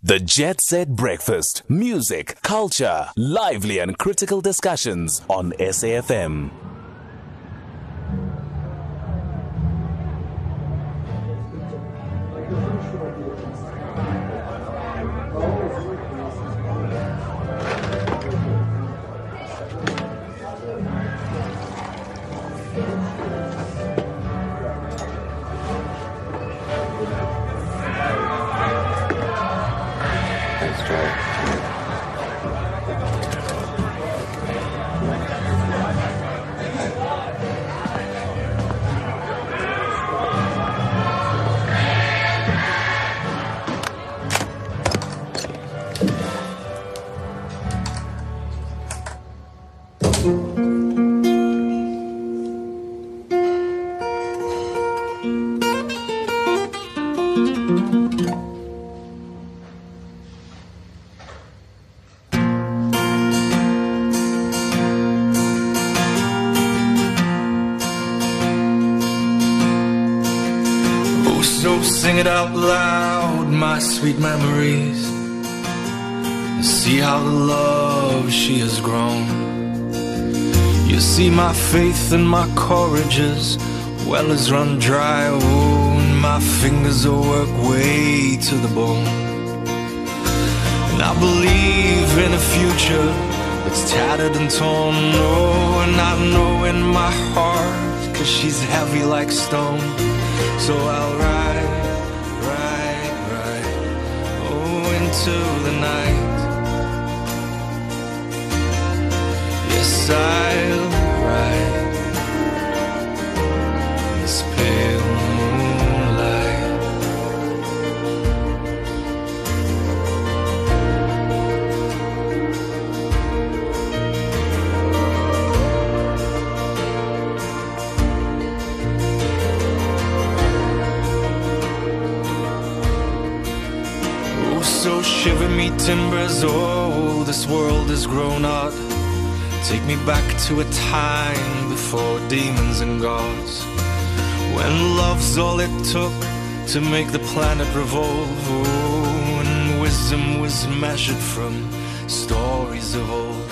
The Jet Set Breakfast. Music, culture, lively and critical discussions on SAFM. Sing it out loud, my sweet memories. And see how the love she has grown. You see my faith and my courage well as run dry. Oh, and my fingers will work way to the bone. And I believe in a future that's tattered and torn. Oh, and I know in my heart, cause she's heavy like stone. So I'll ride, into the night. Yes, I'll ride shiver me timbers, oh, this world has grown odd. Take me back to a time before demons and gods. When love's all it took to make the planet revolve. Oh, and wisdom was measured from stories of old.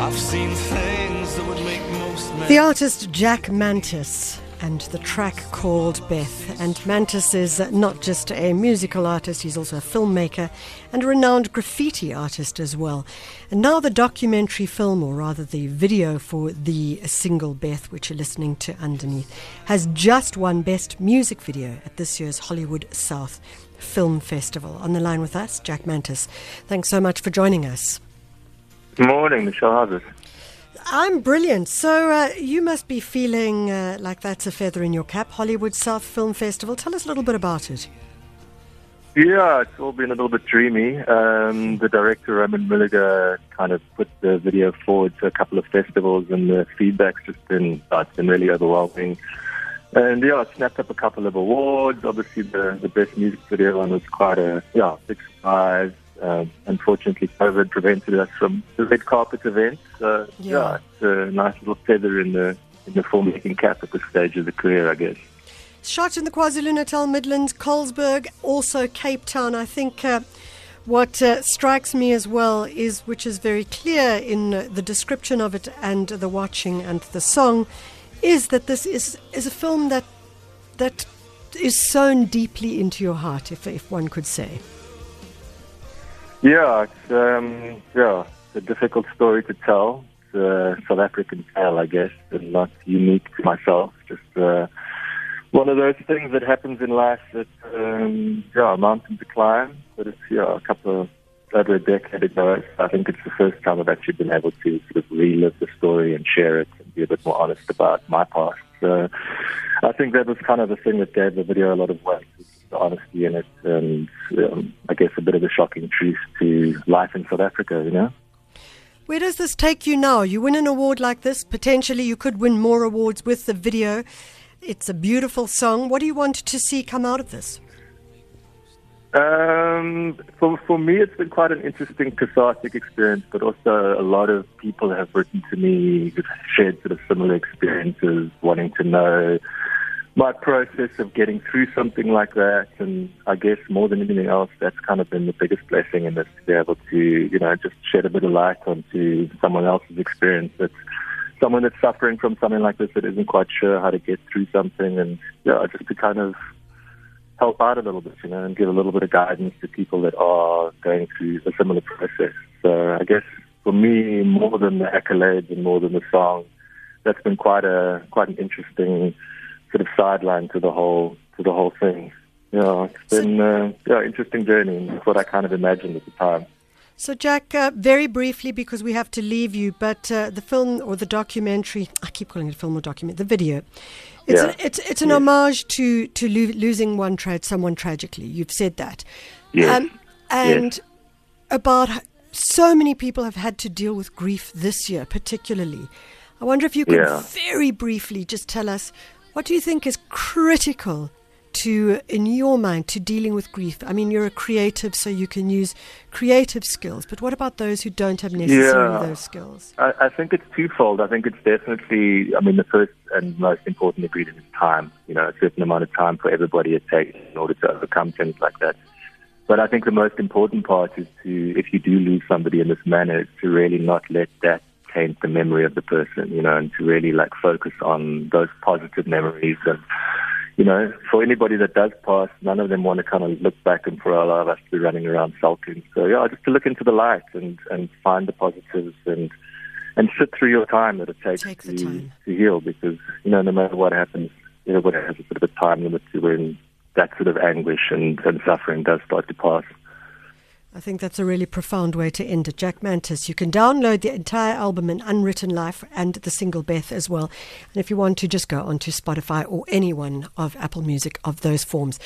I've seen things that would make most men. The artist Jack Mantis and the track called Beth. And Mantis is not just a musical artist, he's also a filmmaker and a renowned graffiti artist as well. And now the documentary film, or rather the video for the single Beth, which you're listening to underneath, has just won Best Music Video at this year's Hollywood South Film Festival. On the line with us, Jack Mantis. Thanks so much for joining us. Good morning, Michelle. How's? I'm brilliant. So uh, you must be feeling uh, like that's a feather in your cap. Hollywood South Film Festival. Tell us a little bit about it. Yeah, it's all been a little bit dreamy. Um, the director, Roman Muelleger, kind of put the video forward to a couple of festivals, and the feedback's just been, uh, it's been really overwhelming. And yeah, it snapped up a couple of awards. Obviously, the, the best music video one was quite a yeah big surprise. Um, unfortunately, COVID prevented us from the red carpet event. So Yeah. yeah, it's a nice little feather in the in the filmmaking cap at this stage of the career, I guess. Shot in the KwaZulu-Natal Midlands, Colesberg, also Cape Town. I think uh, what uh, strikes me as well is, which is very clear in uh, the description of it and the watching and the song, is that this is is a film that that is sewn deeply into your heart, if if one could say. Yeah, it's um, yeah, it's a difficult story to tell. It's a South African tale, I guess, and not unique to myself. Just uh, one of those things that happens in life that um, yeah, a mountain to climb. But it's yeah, a couple of over a decade ago. I think it's the first time I've actually been able to sort of relive the story and share it and be a bit more honest about my past. So I think that was kind of the thing that gave the video a lot of weight, honesty in it, and um, I guess a bit of a shocking truth to life in South Africa. You know. Where does this take you now? You win an award like this, potentially you could win more awards with the video. It's a beautiful song. What do you want to see come out of this? Um, for for me, it's been quite an interesting cathartic experience, but also a lot of people have written to me shared sort of similar experiences, wanting to know my process of getting through something like that, and I guess more than anything else, that's kind of been the biggest blessing in this to be able to, you know, just shed a bit of light onto someone else's experience. That's someone that's suffering from something like this that isn't quite sure how to get through something, and yeah, just to kind of help out a little bit, you know, and give a little bit of guidance to people that are going through a similar process. So I guess for me, more than the accolades and more than the song, that's been quite a quite an interesting sort of sideline to the whole to the whole thing. Yeah, it's been uh, yeah interesting journey. It's what I kind of imagined at the time. So, Jack, uh, very briefly, because we have to leave you, but uh, the film or the documentary, I keep calling it film or document, the video, it's, Yeah. a, it's, it's an Yes. homage to, to lo- losing one tra- someone tragically. You've said that. Yes. Um, and about so many people have had to deal with grief this year, particularly. I wonder if you could Yeah. very briefly just tell us what do you think is critical to, in your mind, to dealing with grief? I mean, you're a creative, so you can use creative skills, but what about those who don't have necessarily Yeah. those skills? I, I think it's twofold. I think it's definitely, I mean, the first and most important ingredient is time. You know, a certain amount of time for everybody it takes in order to overcome things like that. But I think the most important part is to, if you do lose somebody in this manner, is to really not let that taint the memory of the person, you know, and to really like focus on those positive memories and you know, for anybody that does pass, none of them want to kind of look back and for a lot of us to be running around sulking. So yeah, just to look into the light and and find the positives and and sit through your time that it takes Take to time. to heal because you know no matter what happens, everybody has a bit of a time limit to when that sort of anguish and, and suffering does start to pass. I think that's a really profound way to end it. Jack Mantis. You can download the entire album in Unwritten Life and the single Beth as well. And if you want to, just go onto Spotify or any one of Apple Music of those forms.